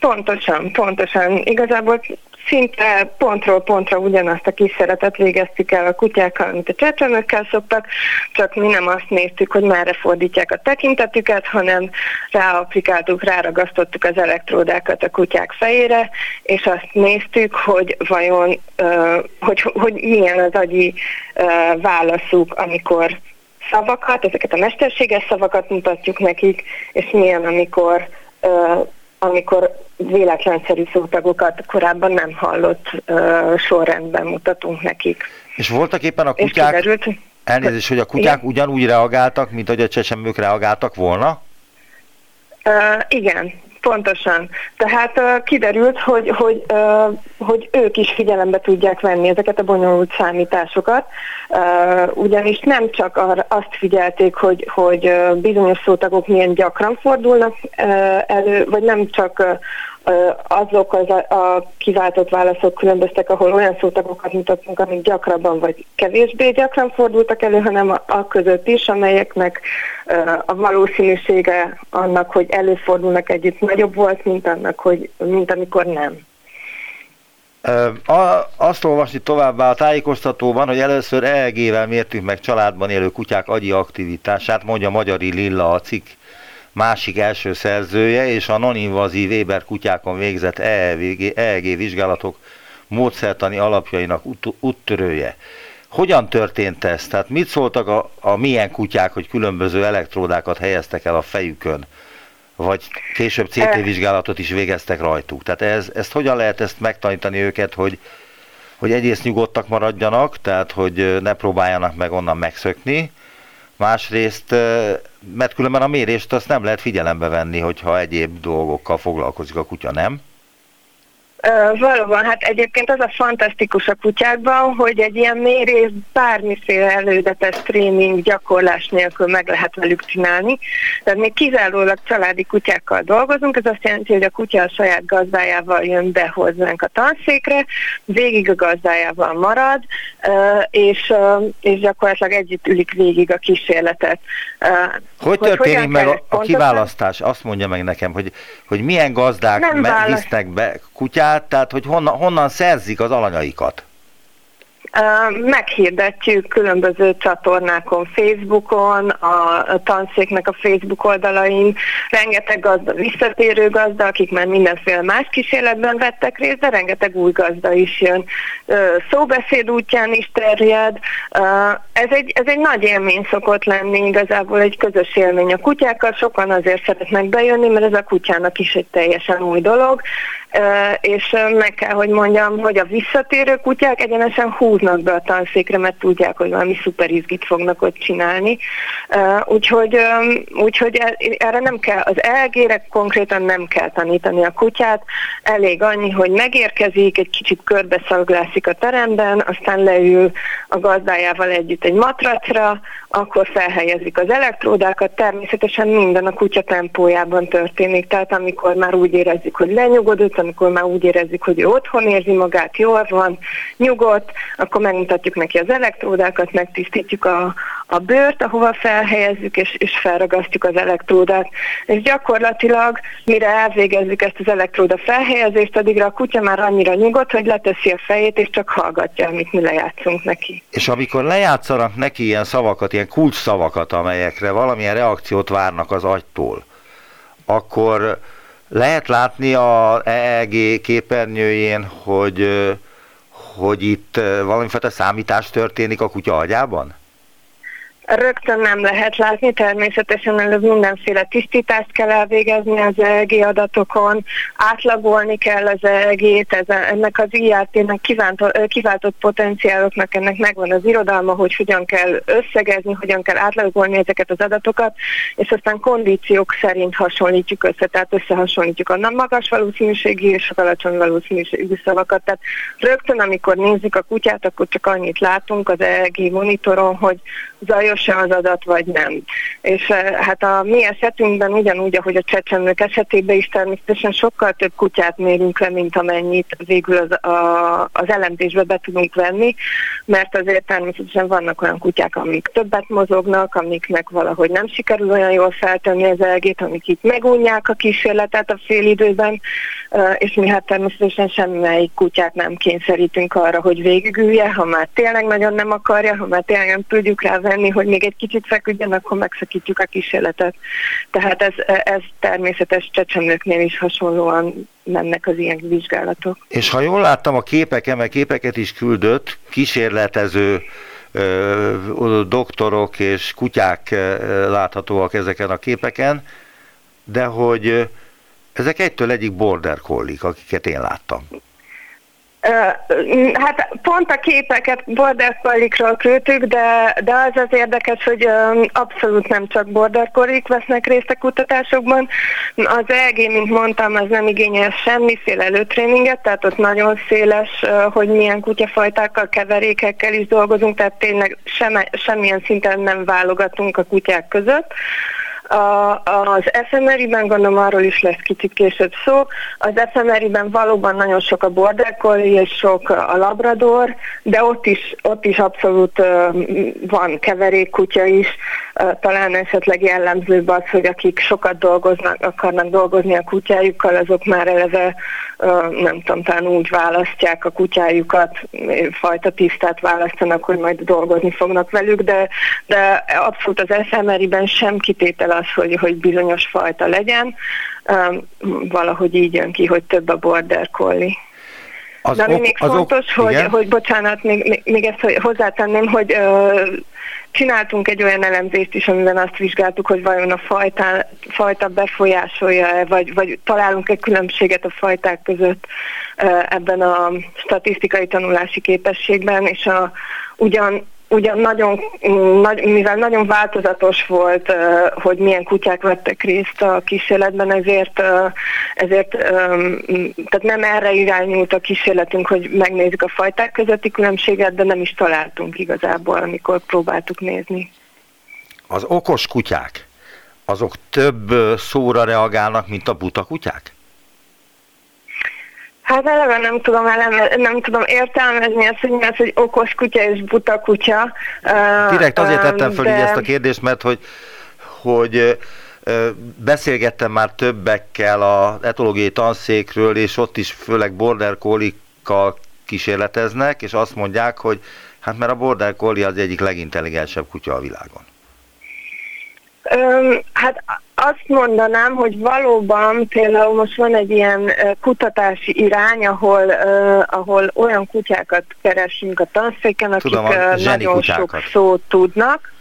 Pontosan, pontosan. Igazából szinte pontról pontra ugyanazt a kísérletet végeztük el a kutyákkal, mint a csecsemőkkel szoktak, csak mi nem azt néztük, hogy merre fordítják a tekintetüket, hanem ráaplikáltuk, ráragasztottuk az elektródákat a kutyák fejére, és azt néztük, hogy vajon, hogy, hogy milyen az agyi válaszuk, amikor szavakat, ezeket a mesterséges szavakat mutatjuk nekik, és milyen, amikor amikor véletlenszerű szótagokat korábban nem hallott uh, sorrendben mutatunk nekik. És voltak éppen a kutyák, kiderült, elnézést, hogy a kutyák igen? ugyanúgy reagáltak, mint hogy a csecsemők reagáltak volna? Uh, igen, Pontosan. Tehát uh, kiderült, hogy, hogy, uh, hogy ők is figyelembe tudják venni ezeket a bonyolult számításokat, uh, ugyanis nem csak arra azt figyelték, hogy, hogy bizonyos szótagok milyen gyakran fordulnak elő, vagy nem csak azok az a, a kiváltott válaszok különböztek, ahol olyan szótagokat mutattunk, amik gyakrabban vagy kevésbé gyakran fordultak elő, hanem a, a között is, amelyeknek a valószínűsége annak, hogy előfordulnak együtt nagyobb volt, mint annak, hogy, mint amikor nem. Azt olvasni továbbá a tájékoztatóban, hogy először EEG-vel mértük meg családban élő kutyák agyi aktivitását, mondja Magyari Lilla a cikk másik első szerzője, és a non-invazív Weber kutyákon végzett EEG, EEG vizsgálatok módszertani alapjainak ut- úttörője. Hogyan történt ez? Tehát mit szóltak a, a milyen kutyák, hogy különböző elektródákat helyeztek el a fejükön? Vagy később CT vizsgálatot is végeztek rajtuk. Tehát ez, ezt hogyan lehet ezt megtanítani őket, hogy, hogy egyrészt nyugodtak maradjanak, tehát hogy ne próbáljanak meg onnan megszökni, másrészt, mert különben a mérést azt nem lehet figyelembe venni, hogyha egyéb dolgokkal foglalkozik a kutya, nem? Valóban, hát egyébként az a fantasztikus a kutyákban, hogy egy ilyen mérés bármiféle előzetes tréning, gyakorlás nélkül meg lehet velük csinálni. Tehát még kizárólag családi kutyákkal dolgozunk, ez azt jelenti, hogy a kutya a saját gazdájával jön be hozzánk a tanszékre, végig a gazdájával marad, és, és gyakorlatilag együtt ülik végig a kísérletet. Hogy, hogy történik meg a, a kiválasztás? Azt mondja meg nekem, hogy, hogy milyen gazdák visznek be kutyát, tehát hogy honnan, honnan szerzik az alanyaikat? Meghirdetjük különböző csatornákon, Facebookon, a tanszéknek a Facebook oldalain, rengeteg gazda, visszatérő gazda, akik már mindenféle más kísérletben vettek részt, de rengeteg új gazda is jön. Szóbeszéd útján is terjed. Ez egy, ez egy nagy élmény szokott lenni, igazából egy közös élmény a kutyákkal, sokan azért szeretnek bejönni, mert ez a kutyának is egy teljesen új dolog, és meg kell, hogy mondjam, hogy a visszatérő kutyák egyenesen húznak be a tanszékre, mert tudják, hogy valami szuper izgit fognak ott csinálni. Úgyhogy, úgyhogy erre nem kell, az elgére konkrétan nem kell tanítani a kutyát, elég annyi, hogy megérkezik, egy kicsit körbeszaglászik a teremben, aztán leül a gazdájával együtt egy matracra, akkor felhelyezik az elektródákat, természetesen minden a kutya tempójában történik, tehát amikor már úgy érezzük, hogy lenyugodott, amikor már úgy érezzük, hogy ő otthon érzi magát, jól van, nyugodt, akkor megmutatjuk neki az elektródákat, megtisztítjuk a, a bőrt, ahova felhelyezzük, és, és felragasztjuk az elektródát. És gyakorlatilag, mire elvégezzük ezt az elektróda felhelyezést, addigra a kutya már annyira nyugodt, hogy leteszi a fejét, és csak hallgatja, amit mi lejátszunk neki. És amikor lejátszanak neki ilyen szavakat, ilyen kulcs szavakat, amelyekre valamilyen reakciót várnak az agytól, akkor lehet látni a EEG képernyőjén, hogy, hogy itt valamifajta számítás történik a kutya agyában? Rögtön nem lehet látni, természetesen előbb mindenféle tisztítást kell elvégezni az EEG adatokon, átlagolni kell az EEG-t, ennek az IRT-nek kiváltott potenciáloknak ennek megvan az irodalma, hogy hogyan kell összegezni, hogyan kell átlagolni ezeket az adatokat, és aztán kondíciók szerint hasonlítjuk össze, tehát összehasonlítjuk a magas valószínűségi és az alacsony valószínűségű szavakat. Tehát rögtön, amikor nézzük a kutyát, akkor csak annyit látunk az EEG monitoron, hogy zajos pontos-e az adat, vagy nem. És eh, hát a mi esetünkben ugyanúgy, ahogy a csecsemők esetében is természetesen sokkal több kutyát mérünk le, mint amennyit végül az, a, az elemzésbe be tudunk venni, mert azért természetesen vannak olyan kutyák, amik többet mozognak, amiknek valahogy nem sikerül olyan jól feltenni az elgét, amik itt megunják a kísérletet a félidőben, eh, és mi hát természetesen semmelyik kutyát nem kényszerítünk arra, hogy végigülje, ha már tényleg nagyon nem akarja, ha már tényleg nem tudjuk rá venni, hogy még egy kicsit feküdjön, akkor megszakítjuk a kísérletet. Tehát ez, ez természetes csecsemőknél is hasonlóan mennek az ilyen vizsgálatok. És ha jól láttam a képeken, mert képeket is küldött, kísérletező ö, doktorok és kutyák láthatóak ezeken a képeken, de hogy ezek egytől egyik border collie, akiket én láttam. Hát pont a képeket border collie küldtük, de, de az az érdekes, hogy abszolút nem csak border collie vesznek részt a kutatásokban. Az EG, mint mondtam, az nem igényel semmiféle előtréninget, tehát ott nagyon széles, hogy milyen kutyafajtákkal, keverékekkel is dolgozunk, tehát tényleg sem, semmilyen szinten nem válogatunk a kutyák között. A, az efemeriben, gondolom arról is lesz kicsit később szó, az efemeriben valóban nagyon sok a border collie és sok a labrador, de ott is, ott is abszolút uh, van keverékkutya is, uh, talán esetleg jellemzőbb az, hogy akik sokat dolgoznak, akarnak dolgozni a kutyájukkal, azok már eleve nem tudom, talán úgy választják a kutyájukat, fajta tisztát választanak, hogy majd dolgozni fognak velük, de, de abszolút az SMRI-ben sem kitétel az, hogy, hogy bizonyos fajta legyen, valahogy így jön ki, hogy több a border collie. Az De ami ok, még fontos, ok, hogy, hogy bocsánat, még, még ezt hogy hozzátenném, hogy ö, csináltunk egy olyan elemzést is, amiben azt vizsgáltuk, hogy vajon a fajta, fajta befolyásolja-e, vagy, vagy találunk egy különbséget a fajták között ebben a statisztikai tanulási képességben, és a, ugyan ugyan nagyon, nagy, mivel nagyon változatos volt, hogy milyen kutyák vettek részt a kísérletben, ezért, ezért tehát nem erre irányult a kísérletünk, hogy megnézzük a fajták közötti különbséget, de nem is találtunk igazából, amikor próbáltuk nézni. Az okos kutyák, azok több szóra reagálnak, mint a buta kutyák? Hát eleve nem tudom, eleme, nem tudom értelmezni azt, hogy mi az, hogy okos kutya és buta kutya. Direkt azért tettem föl de... ezt a kérdést, mert hogy, hogy beszélgettem már többekkel az etológiai tanszékről, és ott is főleg border collie kísérleteznek, és azt mondják, hogy hát mert a border collie az egyik legintelligensebb kutya a világon. Öm, hát azt mondanám, hogy valóban például most van egy ilyen kutatási irány, ahol, uh, ahol olyan kutyákat keresünk a tanszéken, akik Tudom, a nagyon kutyákat. sok szót tudnak,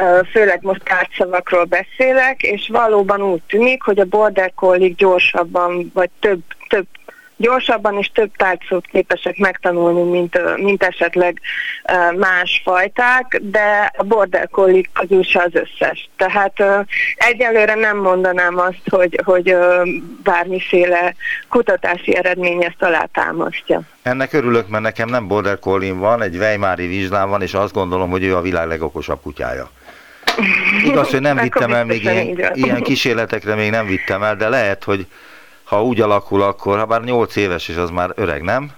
uh, főleg most tárgyszavakról beszélek, és valóban úgy tűnik, hogy a border collie gyorsabban, vagy több, több gyorsabban és több tárgyszót képesek megtanulni, mint, mint esetleg más fajták, de a border collie közül se az összes. Tehát egyelőre nem mondanám azt, hogy, hogy bármiféle kutatási eredmény ezt alátámasztja. Ennek örülök, mert nekem nem border collie van, egy Weimári vizslám van, és azt gondolom, hogy ő a világ legokosabb kutyája. Igaz, hogy nem vittem el még ilyen, ilyen kísérletekre, még nem vittem el, de lehet, hogy ha úgy alakul, akkor, ha bár 8 éves és az már öreg, nem?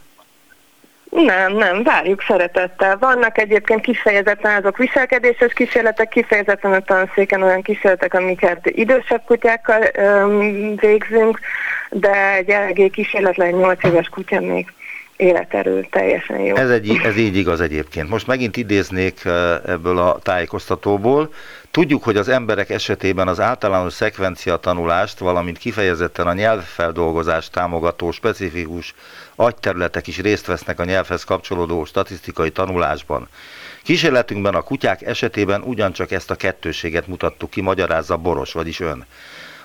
Nem, nem, várjuk szeretettel. Vannak egyébként kifejezetten azok viselkedéses kísérletek, kifejezetten a tanszéken olyan kísérletek, amiket idősebb kutyákkal öm, végzünk, de egy eléggé kísérletlen 8 éves kutya még életerő teljesen jó. Ez, egy, ez így igaz egyébként. Most megint idéznék ebből a tájékoztatóból. Tudjuk, hogy az emberek esetében az általános szekvencia tanulást, valamint kifejezetten a nyelvfeldolgozást támogató specifikus agyterületek is részt vesznek a nyelvhez kapcsolódó statisztikai tanulásban. Kísérletünkben a kutyák esetében ugyancsak ezt a kettőséget mutattuk ki, magyarázza Boros, vagyis ön.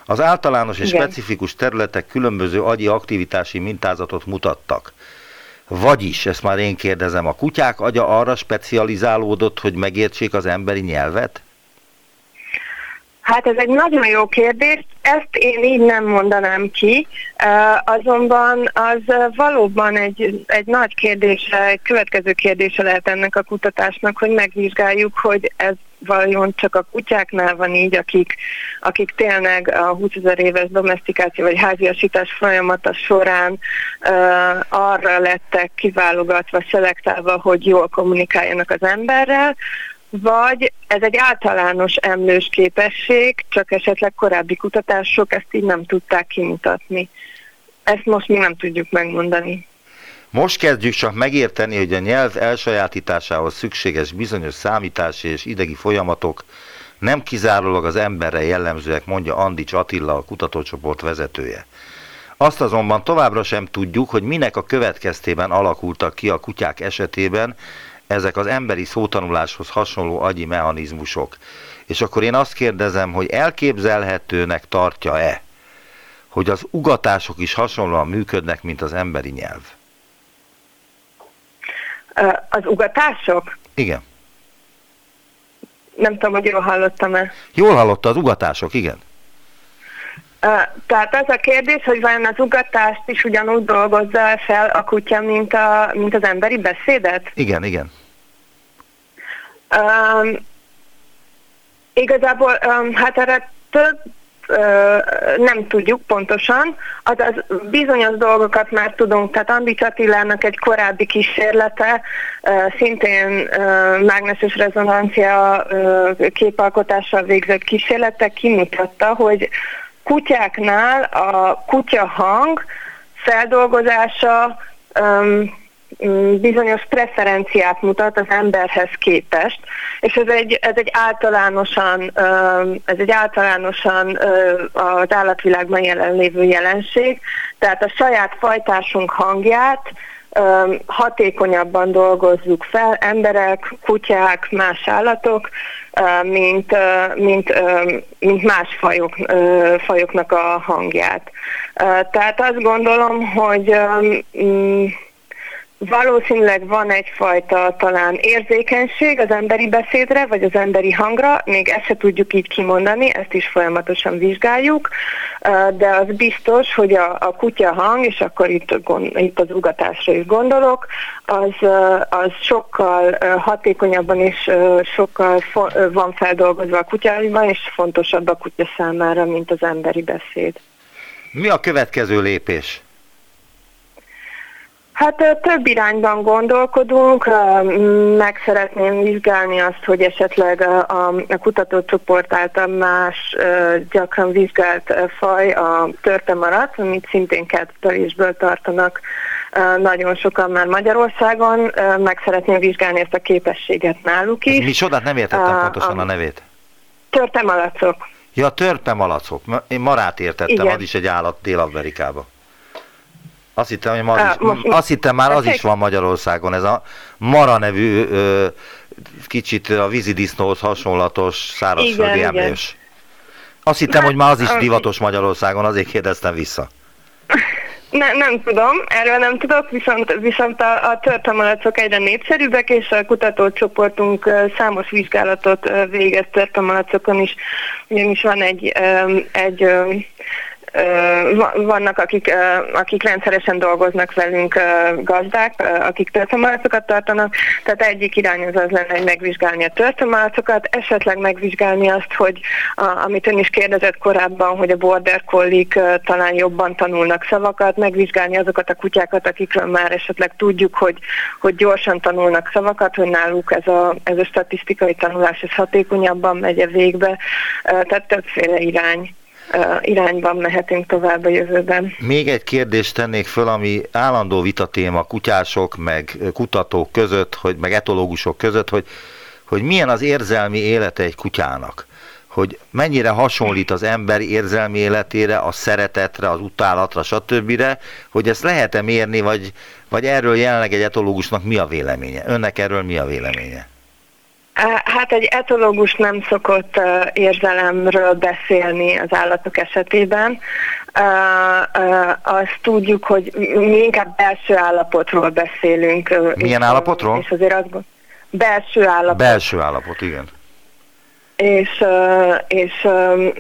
Az általános és specifikus területek különböző agyi aktivitási mintázatot mutattak. Vagyis, ezt már én kérdezem, a kutyák agya arra specializálódott, hogy megértsék az emberi nyelvet? Hát ez egy nagyon jó kérdés, ezt én így nem mondanám ki, azonban az valóban egy, egy nagy kérdése, egy következő kérdése lehet ennek a kutatásnak, hogy megvizsgáljuk, hogy ez vajon csak a kutyáknál van így, akik, akik tényleg a 20 ezer éves domestikáció vagy háziasítás folyamata során uh, arra lettek kiválogatva, szelektálva, hogy jól kommunikáljanak az emberrel, vagy ez egy általános emlős képesség, csak esetleg korábbi kutatások ezt így nem tudták kimutatni. Ezt most mi nem tudjuk megmondani. Most kezdjük csak megérteni, hogy a nyelv elsajátításához szükséges bizonyos számítási és idegi folyamatok nem kizárólag az emberre jellemzőek, mondja Andics Attila, a kutatócsoport vezetője. Azt azonban továbbra sem tudjuk, hogy minek a következtében alakultak ki a kutyák esetében ezek az emberi szótanuláshoz hasonló agyi mechanizmusok. És akkor én azt kérdezem, hogy elképzelhetőnek tartja-e, hogy az ugatások is hasonlóan működnek, mint az emberi nyelv? Az ugatások? Igen. Nem tudom, hogy jól hallottam-e. Jól hallotta az ugatások, igen. Tehát az a kérdés, hogy vajon az ugatást is ugyanúgy dolgozza fel a kutya, mint, a, mint az emberi beszédet? Igen, igen. Um, igazából, um, hát erre több nem tudjuk pontosan, azaz bizonyos dolgokat már tudunk, tehát Andi Attilának egy korábbi kísérlete, szintén mágneses rezonancia képalkotással végzett kísérlete kimutatta, hogy kutyáknál a kutya hang feldolgozása bizonyos preferenciát mutat az emberhez képest, és ez egy, ez egy általánosan, ez egy általánosan az állatvilágban jelenlévő jelenség, tehát a saját fajtásunk hangját hatékonyabban dolgozzuk fel, emberek, kutyák, más állatok, mint, mint, mint más fajok, fajoknak a hangját. Tehát azt gondolom, hogy Valószínűleg van egyfajta talán érzékenység az emberi beszédre, vagy az emberi hangra, még ezt se tudjuk így kimondani, ezt is folyamatosan vizsgáljuk, de az biztos, hogy a, a kutya hang, és akkor itt, itt az ugatásra is gondolok, az, az sokkal hatékonyabban és sokkal van feldolgozva a kutyában, és fontosabb a kutya számára, mint az emberi beszéd. Mi a következő lépés? Hát több irányban gondolkodunk, meg szeretném vizsgálni azt, hogy esetleg a, a kutatócsoport által más gyakran vizsgált faj a törpemarat, amit szintén kerttelésből tartanak nagyon sokan már Magyarországon, meg szeretném vizsgálni ezt a képességet náluk is. Mi csodát nem értettem a, pontosan a, nevét. Törpemalacok. Ja, törpemalacok. Én marát értettem, Igen. az is egy állat Dél-Amerikában. Azt hittem, hogy az is, most, azt hittem már az is van Magyarországon, ez a Mara nevű ö, kicsit a vízidisznóhoz hasonlatos szárazföldi emlős. Azt hittem, hogy már az is divatos Magyarországon, azért kérdeztem vissza. Ne, nem tudom, erről nem tudok, viszont, viszont a, a törpemalacok egyre népszerűbbek, és a kutatócsoportunk számos vizsgálatot végez törpemalacokon is, ugyanis van egy, egy vannak, akik, akik rendszeresen dolgoznak velünk gazdák, akik történelmatokat tartanak, tehát egyik irány az az lenne, hogy megvizsgálni a történelmatokat, esetleg megvizsgálni azt, hogy amit ön is kérdezett korábban, hogy a border collik talán jobban tanulnak szavakat, megvizsgálni azokat a kutyákat, akikről már esetleg tudjuk, hogy, hogy gyorsan tanulnak szavakat, hogy náluk ez a, ez a statisztikai tanulás ez hatékonyabban megy a végbe, tehát többféle irány irányban mehetünk tovább a jövőben. Még egy kérdést tennék föl, ami állandó vitatéma kutyások, meg kutatók között, hogy, meg etológusok között, hogy, hogy milyen az érzelmi élete egy kutyának hogy mennyire hasonlít az ember érzelmi életére, a szeretetre, az utálatra, stb., hogy ezt lehet-e mérni, vagy, vagy erről jelenleg egy etológusnak mi a véleménye? Önnek erről mi a véleménye? Hát egy etológus nem szokott érzelemről beszélni az állatok esetében. Azt tudjuk, hogy mi inkább belső állapotról beszélünk. Milyen állapotról? És azért azt belső állapot. Belső állapot, igen és, és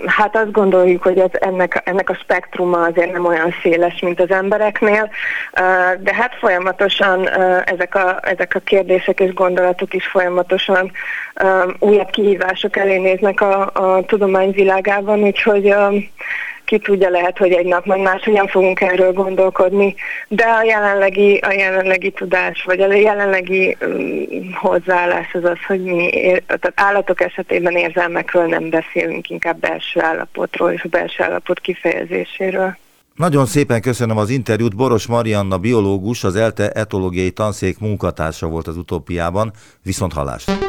hát azt gondoljuk, hogy ez, ennek, ennek a spektruma azért nem olyan széles, mint az embereknél, de hát folyamatosan ezek a, ezek a kérdések és gondolatok is folyamatosan újabb kihívások elé néznek a, a tudomány világában, úgyhogy ki tudja, lehet, hogy egy nap majd máshogyan fogunk erről gondolkodni, de a jelenlegi, a jelenlegi tudás, vagy a jelenlegi um, hozzáállás az az, hogy mi ér, tehát állatok esetében érzelmekről nem beszélünk, inkább belső állapotról és a belső állapot kifejezéséről. Nagyon szépen köszönöm az interjút. Boros Marianna, biológus, az ELTE etológiai tanszék munkatársa volt az utópiában. Viszont hallásra!